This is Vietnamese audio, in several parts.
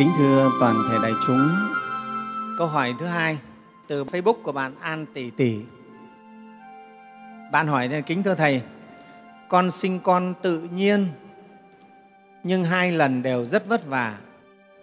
Kính thưa toàn thể đại chúng, câu hỏi thứ hai từ Facebook của bạn An Tỷ Tỷ. Bạn hỏi thế kính thưa Thầy, con sinh con tự nhiên nhưng hai lần đều rất vất vả.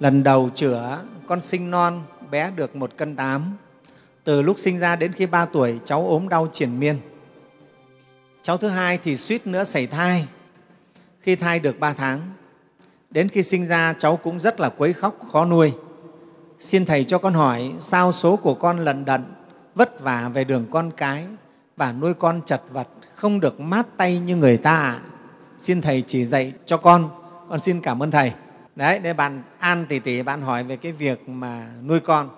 Lần đầu chữa, con sinh non, bé được một cân tám. Từ lúc sinh ra đến khi ba tuổi, cháu ốm đau triển miên. Cháu thứ hai thì suýt nữa xảy thai. Khi thai được ba tháng, Đến khi sinh ra cháu cũng rất là quấy khóc, khó nuôi. Xin Thầy cho con hỏi sao số của con lận đận, vất vả về đường con cái và nuôi con chật vật, không được mát tay như người ta ạ? Xin Thầy chỉ dạy cho con. Con xin cảm ơn Thầy. Đấy, để bạn An tỷ tỷ bạn hỏi về cái việc mà nuôi con.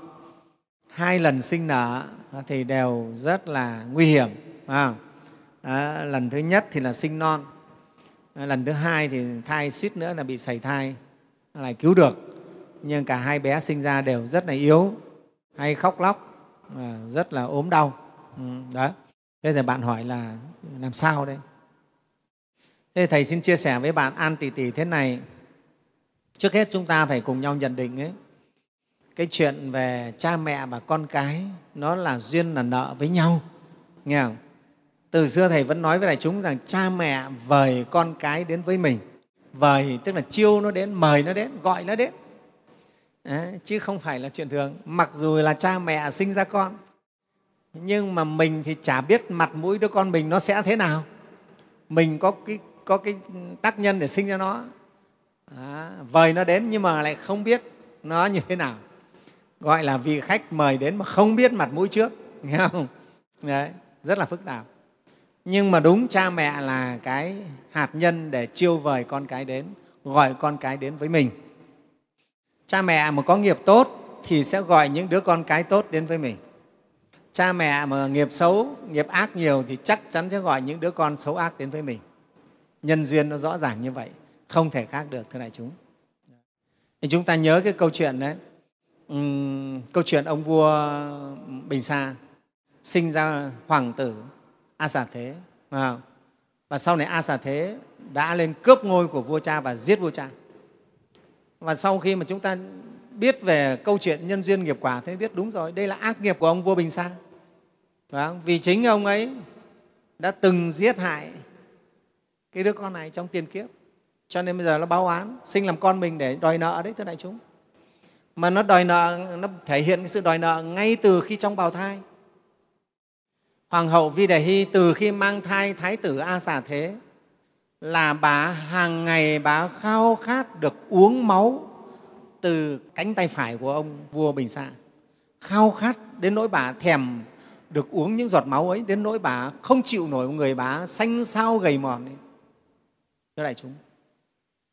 Hai lần sinh nở thì đều rất là nguy hiểm. À, lần thứ nhất thì là sinh non, Ờ, lần thứ hai thì thai suýt nữa là bị sảy thai. Lại cứu được. Nhưng cả hai bé sinh ra đều rất là yếu hay khóc lóc ờ, rất là ốm đau. Ừ, đó. Thế thì bạn hỏi là làm sao đây? Thế thầy xin chia sẻ với bạn an tỷ tỷ thế này. Trước hết chúng ta phải cùng nhau nhận định ấy cái chuyện về cha mẹ và con cái nó là duyên là nợ với nhau nghe không? Từ xưa Thầy vẫn nói với đại chúng rằng cha mẹ vời con cái đến với mình. Vời tức là chiêu nó đến, mời nó đến, gọi nó đến. Đấy, chứ không phải là chuyện thường. Mặc dù là cha mẹ sinh ra con, nhưng mà mình thì chả biết mặt mũi đứa con mình nó sẽ thế nào. Mình có cái, có cái tác nhân để sinh ra nó. À, vời nó đến nhưng mà lại không biết nó như thế nào. Gọi là vị khách mời đến mà không biết mặt mũi trước. Nghe không? Đấy, rất là phức tạp nhưng mà đúng cha mẹ là cái hạt nhân để chiêu vời con cái đến gọi con cái đến với mình. Cha mẹ mà có nghiệp tốt thì sẽ gọi những đứa con cái tốt đến với mình. Cha mẹ mà nghiệp xấu nghiệp ác nhiều thì chắc chắn sẽ gọi những đứa con xấu ác đến với mình. Nhân duyên nó rõ ràng như vậy không thể khác được thưa đại chúng. Thì chúng ta nhớ cái câu chuyện đấy. Uhm, câu chuyện ông vua bình sa sinh ra hoàng tử a xà thế à, và sau này a xà thế đã lên cướp ngôi của vua cha và giết vua cha. Và sau khi mà chúng ta biết về câu chuyện nhân duyên nghiệp quả thế biết đúng rồi đây là ác nghiệp của ông vua bình sa. Không? vì chính ông ấy đã từng giết hại cái đứa con này trong tiền kiếp. Cho nên bây giờ nó báo án sinh làm con mình để đòi nợ đấy thưa đại chúng. Mà nó đòi nợ nó thể hiện cái sự đòi nợ ngay từ khi trong bào thai. Hoàng hậu Vi Đề Hy từ khi mang thai Thái tử A Xà Thế là bà hàng ngày bà khao khát được uống máu từ cánh tay phải của ông vua Bình Sa. Khao khát đến nỗi bà thèm được uống những giọt máu ấy, đến nỗi bà không chịu nổi người bà xanh xao gầy mòn. Ấy. Thưa đại chúng,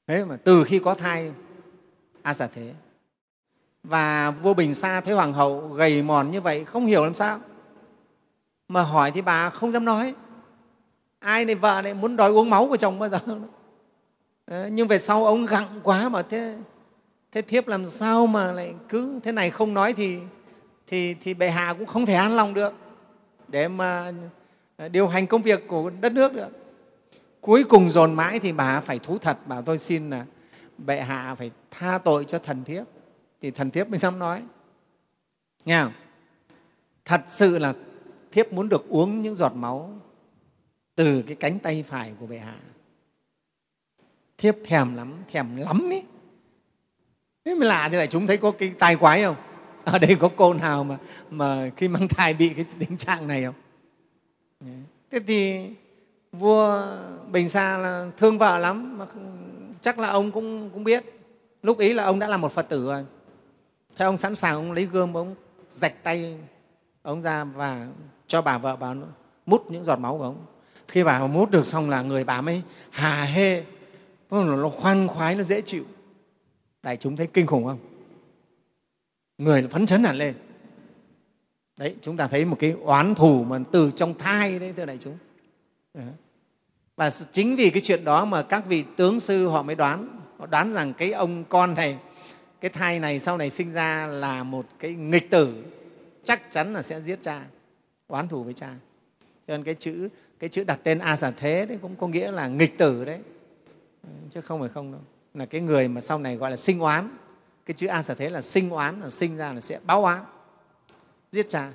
thế mà từ khi có thai A Xà Thế và vua Bình Sa thấy hoàng hậu gầy mòn như vậy không hiểu làm sao mà hỏi thì bà không dám nói. Ai này vợ này muốn đòi uống máu của chồng bao giờ Đấy, ờ, nhưng về sau ông gặng quá mà thế thế thiếp làm sao mà lại cứ thế này không nói thì thì thì bệ hạ cũng không thể an lòng được. Để mà ờ, điều hành công việc của đất nước được. Cuối cùng dồn mãi thì bà phải thú thật bảo tôi xin là bệ hạ phải tha tội cho thần thiếp. Thì thần thiếp mới dám nói. Nghe không? thật sự là thiếp muốn được uống những giọt máu từ cái cánh tay phải của bệ hạ. Thiếp thèm lắm thèm lắm ấy thế mới lạ thế này chúng thấy có cái tai quái không? Ở đây có cô nào mà mà khi mang thai bị cái tình trạng này không? Thế thì vua bình sa là thương vợ lắm, mà chắc là ông cũng cũng biết. Lúc ý là ông đã là một phật tử rồi. Thế ông sẵn sàng ông lấy gươm, ông rạch tay ông ra và cho bà vợ bà mút những giọt máu của ông. Khi bà mút được xong là người bà mới hà hê. Nó khoan khoái, nó dễ chịu. Đại chúng thấy kinh khủng không? Người phấn chấn hẳn lên. Đấy, chúng ta thấy một cái oán thù mà từ trong thai đấy, thưa đại chúng. Và chính vì cái chuyện đó mà các vị tướng sư họ mới đoán. Họ đoán rằng cái ông con này, cái thai này sau này sinh ra là một cái nghịch tử. Chắc chắn là sẽ giết cha oán thù với cha. Cho nên cái chữ cái chữ đặt tên a xà thế đấy cũng có nghĩa là nghịch tử đấy. Ừ, chứ không phải không đâu. Là cái người mà sau này gọi là sinh oán. Cái chữ a xà thế là sinh oán là sinh ra là sẽ báo oán. Giết cha.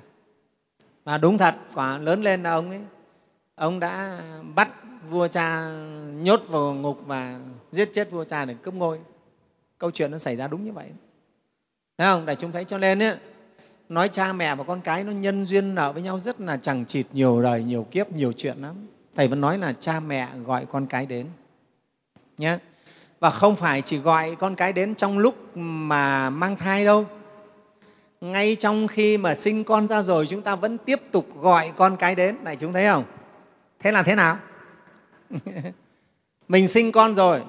Và đúng thật quả lớn lên là ông ấy. Ông đã bắt vua cha nhốt vào ngục và giết chết vua cha để cướp ngôi. Câu chuyện nó xảy ra đúng như vậy. Thấy không? Đại chúng thấy cho nên ấy, nói cha mẹ và con cái nó nhân duyên nợ với nhau rất là chẳng chịt, nhiều đời nhiều kiếp, nhiều chuyện lắm. Thầy vẫn nói là cha mẹ gọi con cái đến. Nhé và không phải chỉ gọi con cái đến trong lúc mà mang thai đâu. Ngay trong khi mà sinh con ra rồi, chúng ta vẫn tiếp tục gọi con cái đến. Này chúng thấy không? Thế là thế nào? Mình sinh con rồi,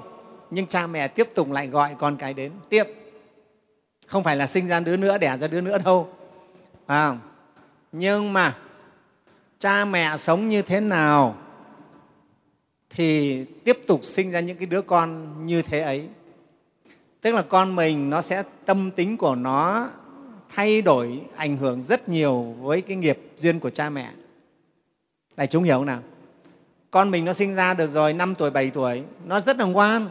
nhưng cha mẹ tiếp tục lại gọi con cái đến. Tiếp. Không phải là sinh ra đứa nữa, đẻ ra đứa nữa đâu à, nhưng mà cha mẹ sống như thế nào thì tiếp tục sinh ra những cái đứa con như thế ấy. Tức là con mình nó sẽ tâm tính của nó thay đổi ảnh hưởng rất nhiều với cái nghiệp duyên của cha mẹ. Đại chúng hiểu không nào? Con mình nó sinh ra được rồi 5 tuổi 7 tuổi nó rất là ngoan.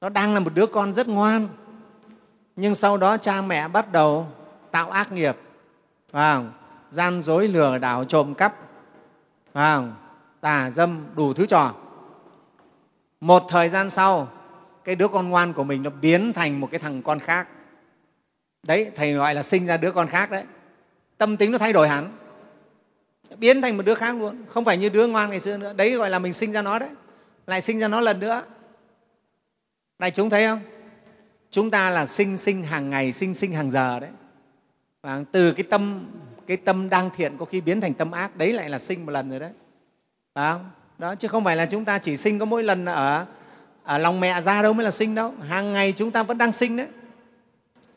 Nó đang là một đứa con rất ngoan. Nhưng sau đó cha mẹ bắt đầu tạo ác nghiệp vào gian dối lừa đảo trộm cắp. Vào tà dâm đủ thứ trò. Một thời gian sau, cái đứa con ngoan của mình nó biến thành một cái thằng con khác. Đấy, thầy gọi là sinh ra đứa con khác đấy. Tâm tính nó thay đổi hẳn. Biến thành một đứa khác luôn. Không phải như đứa ngoan ngày xưa nữa. Đấy gọi là mình sinh ra nó đấy. Lại sinh ra nó lần nữa. Này, chúng thấy không? Chúng ta là sinh sinh hàng ngày, sinh sinh hàng giờ đấy và từ cái tâm cái tâm đang thiện có khi biến thành tâm ác đấy lại là sinh một lần rồi đấy. Phải không? đó chứ không phải là chúng ta chỉ sinh có mỗi lần ở, ở lòng mẹ ra đâu mới là sinh đâu. Hàng ngày chúng ta vẫn đang sinh đấy.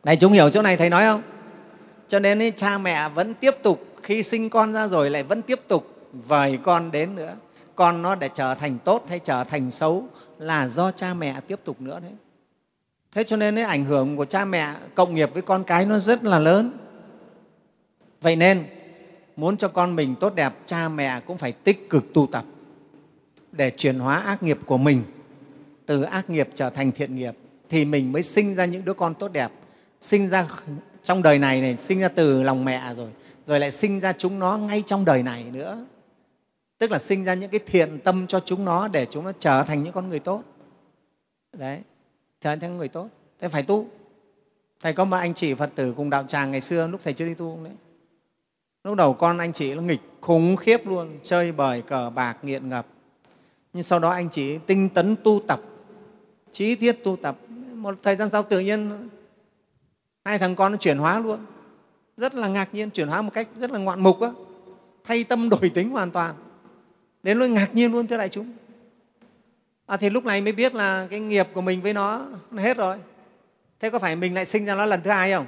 Này chúng hiểu chỗ này thầy nói không? Cho nên ấy, cha mẹ vẫn tiếp tục khi sinh con ra rồi lại vẫn tiếp tục vời con đến nữa. Con nó để trở thành tốt hay trở thành xấu là do cha mẹ tiếp tục nữa đấy. Thế cho nên ấy, ảnh hưởng của cha mẹ cộng nghiệp với con cái nó rất là lớn vậy nên, muốn cho con mình tốt đẹp, cha mẹ cũng phải tích cực tu tập để chuyển hóa ác nghiệp của mình. Từ ác nghiệp trở thành thiện nghiệp, thì mình mới sinh ra những đứa con tốt đẹp. Sinh ra trong đời này này, sinh ra từ lòng mẹ rồi rồi lại sinh ra chúng nó ngay trong đời này nữa. Tức là sinh ra những cái thiện tâm cho chúng nó để chúng nó trở thành những con người tốt. Đấy, trở thành người tốt. Thế phải tu. Thầy có một anh chị phật tử cùng đạo tràng ngày xưa, lúc thầy chưa đi tu đấy? Lúc đầu con anh chị nó nghịch khủng khiếp luôn chơi bời cờ bạc nghiện ngập. Nhưng sau đó anh chị tinh tấn tu tập trí thiết tu tập. Một thời gian sau tự nhiên hai thằng con nó chuyển hóa luôn. Rất là ngạc nhiên chuyển hóa một cách rất là ngoạn mục đó. thay tâm đổi tính hoàn toàn. Đến lúc ngạc nhiên luôn thưa đại chúng. À, thì lúc này mới biết là cái nghiệp của mình với nó, nó hết rồi. Thế có phải mình lại sinh ra nó lần thứ hai không?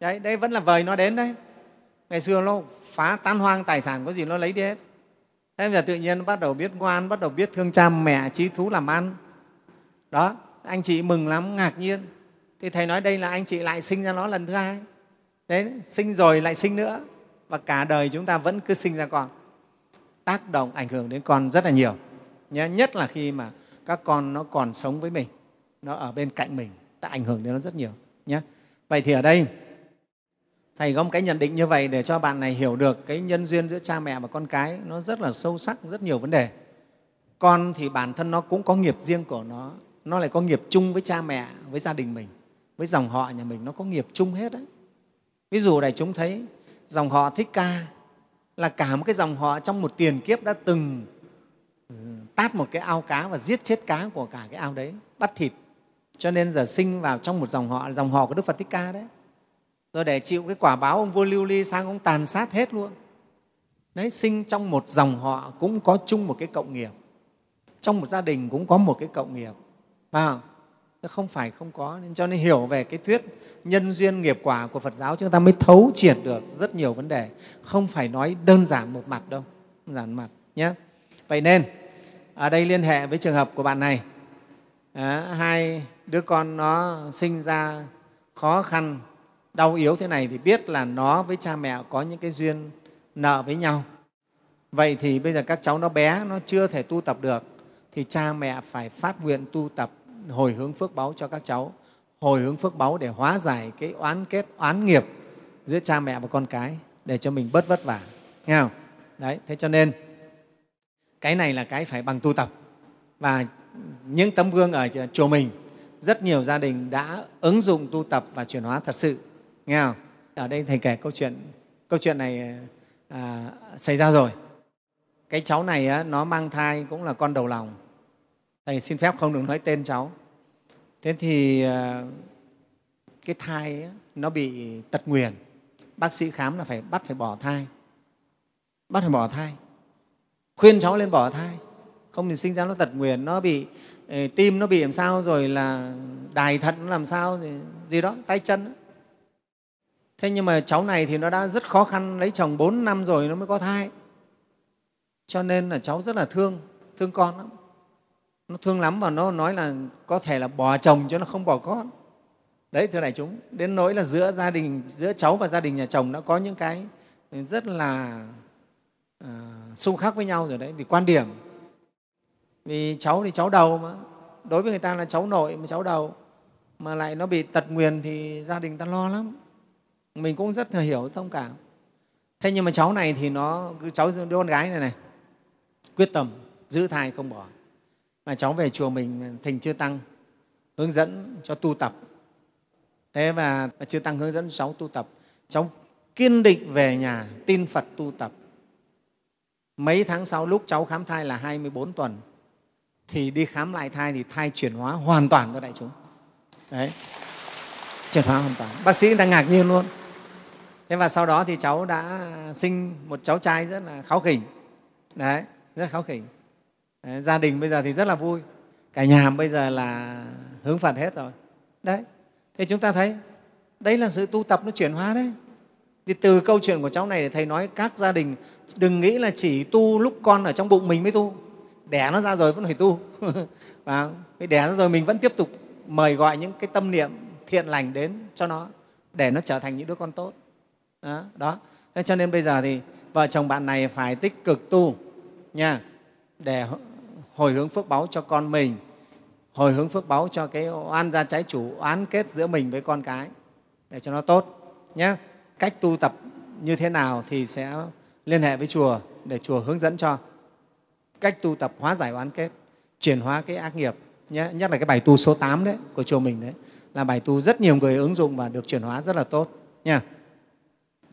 Đấy đây vẫn là vời nó đến đấy ngày xưa nó phá tan hoang tài sản, có gì nó lấy đi hết. Thế bây giờ tự nhiên nó bắt đầu biết ngoan, bắt đầu biết thương cha mẹ, trí thú làm ăn. Đó, anh chị mừng lắm, ngạc nhiên. Thì thầy nói đây là anh chị lại sinh ra nó lần thứ hai. Đấy, sinh rồi lại sinh nữa. Và cả đời chúng ta vẫn cứ sinh ra con. Tác động ảnh hưởng đến con rất là nhiều. Nhé nhất là khi mà các con nó còn sống với mình, nó ở bên cạnh mình, ta ảnh hưởng đến nó rất nhiều nhé vậy thì ở đây thầy có một cái nhận định như vậy để cho bạn này hiểu được cái nhân duyên giữa cha mẹ và con cái nó rất là sâu sắc, rất nhiều vấn đề. Con thì bản thân nó cũng có nghiệp riêng của nó nó lại có nghiệp chung với cha mẹ, với gia đình mình, với dòng họ nhà mình, nó có nghiệp chung hết đấy ví dụ này, chúng thấy dòng họ thích ca là cả một cái dòng họ trong một tiền kiếp đã từng ừ, tát một cái ao cá và giết chết cá của cả cái ao đấy, bắt thịt. Cho nên giờ sinh vào trong một dòng họ dòng họ của đức phật thích ca đấy rồi để chịu cái quả báo ông vua lưu ly sang ông tàn sát hết luôn. Đấy sinh trong một dòng họ cũng có chung một cái cộng nghiệp. Trong một gia đình cũng có một cái cộng nghiệp. Phải không? Phải không có nên cho nên hiểu về cái thuyết nhân duyên nghiệp quả của phật giáo chúng ta mới thấu triệt được rất nhiều vấn đề. Không phải nói đơn giản một mặt đâu đơn giản mặt nhé. Vậy nên ở đây liên hệ với trường hợp của bạn này. À, hai đứa con nó sinh ra khó khăn đau yếu thế này thì biết là nó với cha mẹ có những cái duyên nợ với nhau. Vậy thì bây giờ các cháu nó bé, nó chưa thể tu tập được, thì cha mẹ phải phát nguyện tu tập hồi hướng phước báu cho các cháu, hồi hướng phước báu để hóa giải cái oán kết, oán nghiệp giữa cha mẹ và con cái để cho mình bớt vất vả. Nghe không? Đấy, thế cho nên cái này là cái phải bằng tu tập. Và những tấm gương ở chùa mình, rất nhiều gia đình đã ứng dụng tu tập và chuyển hóa thật sự nghe không? Ở đây thầy kể câu chuyện câu chuyện này à, xảy ra rồi. Cái cháu này á, nó mang thai cũng là con đầu lòng. Thầy xin phép không được nói tên cháu. Thế thì à, cái thai á, nó bị tật nguyền. Bác sĩ khám là phải bắt phải bỏ thai. Bắt phải bỏ thai. Khuyên cháu lên bỏ thai. Không thì sinh ra nó tật nguyền nó bị ờ, tim nó bị làm sao rồi là đài thận nó làm sao gì, gì đó tay chân đó thế nhưng mà cháu này thì nó đã rất khó khăn lấy chồng 4 năm rồi nó mới có thai. Cho nên là cháu rất là thương thương con lắm. Nó thương lắm và nó nói là có thể là bỏ chồng cho nó không bỏ con. Đấy thưa đại chúng đến nỗi là giữa gia đình giữa cháu và gia đình nhà chồng đã có những cái rất là uh, xung khắc với nhau rồi đấy vì quan điểm. Vì cháu thì cháu đầu mà. Đối với người ta là cháu nội mà cháu đầu. Mà lại nó bị tật nguyền thì gia đình ta lo lắm mình cũng rất là hiểu, thông cảm. Thế nhưng mà cháu này thì nó cháu đứa con gái này này, quyết tâm giữ thai không bỏ. Mà cháu về chùa mình thỉnh chưa tăng, hướng dẫn cho tu tập. Thế và chưa tăng hướng dẫn cháu tu tập. Cháu kiên định về nhà, tin phật tu tập. Mấy tháng sau lúc cháu khám thai là 24 tuần, thì đi khám lại thai thì thai chuyển hóa hoàn toàn cho đại chúng. Đấy. Chuyển hóa hoàn toàn. Bác sĩ đang ngạc nhiên luôn thế và sau đó thì cháu đã sinh một cháu trai rất là kháu khỉnh. Đấy rất kháu khỉnh. Đấy, gia đình bây giờ thì rất là vui. Cả nhà bây giờ là hướng phật hết rồi. Đấy thì chúng ta thấy đấy là sự tu tập nó chuyển hóa đấy. Thì từ câu chuyện của cháu này thì thầy nói các gia đình đừng nghĩ là chỉ tu lúc con ở trong bụng mình mới tu. Đẻ nó ra rồi vẫn phải tu. Và đẻ nó rồi mình vẫn tiếp tục mời gọi những cái tâm niệm thiện lành đến cho nó để nó trở thành những đứa con tốt đó, đó. Thế cho nên bây giờ thì vợ chồng bạn này phải tích cực tu nha để hồi hướng phước báu cho con mình hồi hướng phước báu cho cái oan gia trái chủ oán kết giữa mình với con cái để cho nó tốt nhé cách tu tập như thế nào thì sẽ liên hệ với chùa để chùa hướng dẫn cho. Cách tu tập hóa giải oán kết chuyển hóa cái ác nghiệp nhé nhất là cái bài tu số 8 đấy của chùa mình đấy là bài tu rất nhiều người ứng dụng và được chuyển hóa rất là tốt nha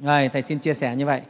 rồi thầy xin chia sẻ như vậy.